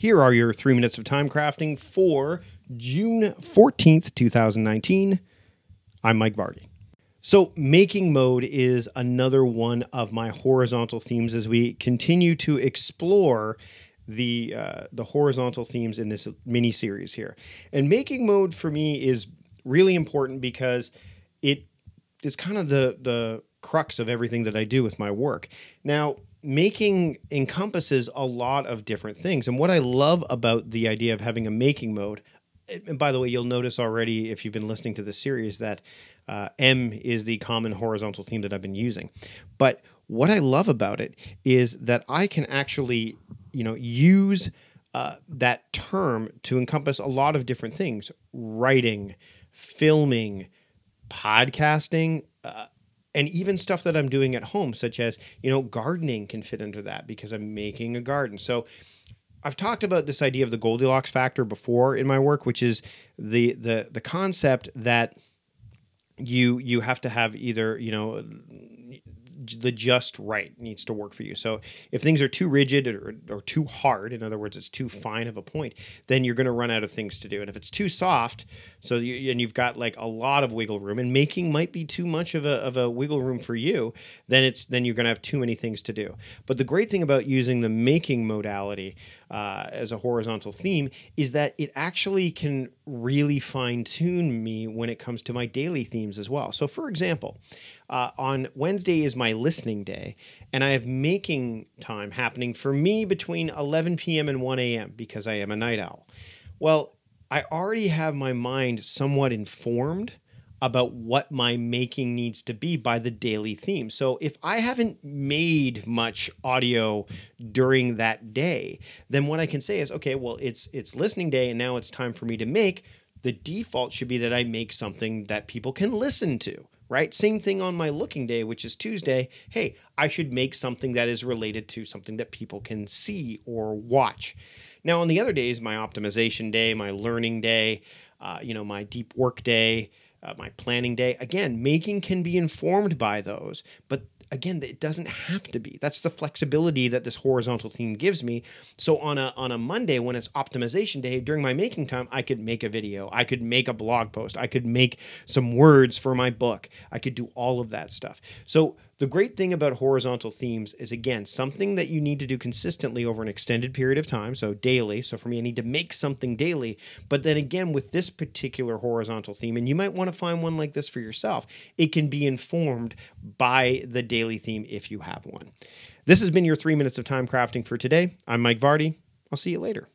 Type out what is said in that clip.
Here are your three minutes of time crafting for June 14th, 2019. I'm Mike Vardy. So, making mode is another one of my horizontal themes as we continue to explore the uh, the horizontal themes in this mini series here. And making mode for me is really important because it is kind of the the crux of everything that I do with my work. Now, making encompasses a lot of different things. And what I love about the idea of having a making mode, and by the way, you'll notice already if you've been listening to this series that uh, M is the common horizontal theme that I've been using. But what I love about it is that I can actually, you know, use uh, that term to encompass a lot of different things: writing, filming, podcasting. Uh, and even stuff that I'm doing at home, such as, you know, gardening can fit under that because I'm making a garden. So I've talked about this idea of the Goldilocks factor before in my work, which is the the the concept that you you have to have either, you know, the just right needs to work for you. So if things are too rigid or, or too hard, in other words, it's too fine of a point, then you're going to run out of things to do. And if it's too soft, so you, and you've got like a lot of wiggle room, and making might be too much of a, of a wiggle room for you, then it's then you're going to have too many things to do. But the great thing about using the making modality uh, as a horizontal theme is that it actually can really fine tune me when it comes to my daily themes as well. So, for example, uh, on Wednesday is my listening day, and I have making time happening for me between 11 p.m. and 1 a.m. because I am a night owl. Well, I already have my mind somewhat informed about what my making needs to be by the daily theme. So if I haven't made much audio during that day, then what I can say is, okay, well, it's it's listening day and now it's time for me to make. The default should be that I make something that people can listen to, right? Same thing on my looking day, which is Tuesday. Hey, I should make something that is related to something that people can see or watch. Now, on the other days, my optimization day, my learning day, uh, you know, my deep work day, uh, my planning day. Again, making can be informed by those, but again it doesn't have to be. That's the flexibility that this horizontal theme gives me. So on a on a monday when it's optimization day during my making time i could make a video i could make a blog post i could make some words for my book i could do all of that stuff. So the great thing about horizontal themes is, again, something that you need to do consistently over an extended period of time. So, daily. So, for me, I need to make something daily. But then again, with this particular horizontal theme, and you might want to find one like this for yourself, it can be informed by the daily theme if you have one. This has been your three minutes of time crafting for today. I'm Mike Vardy. I'll see you later.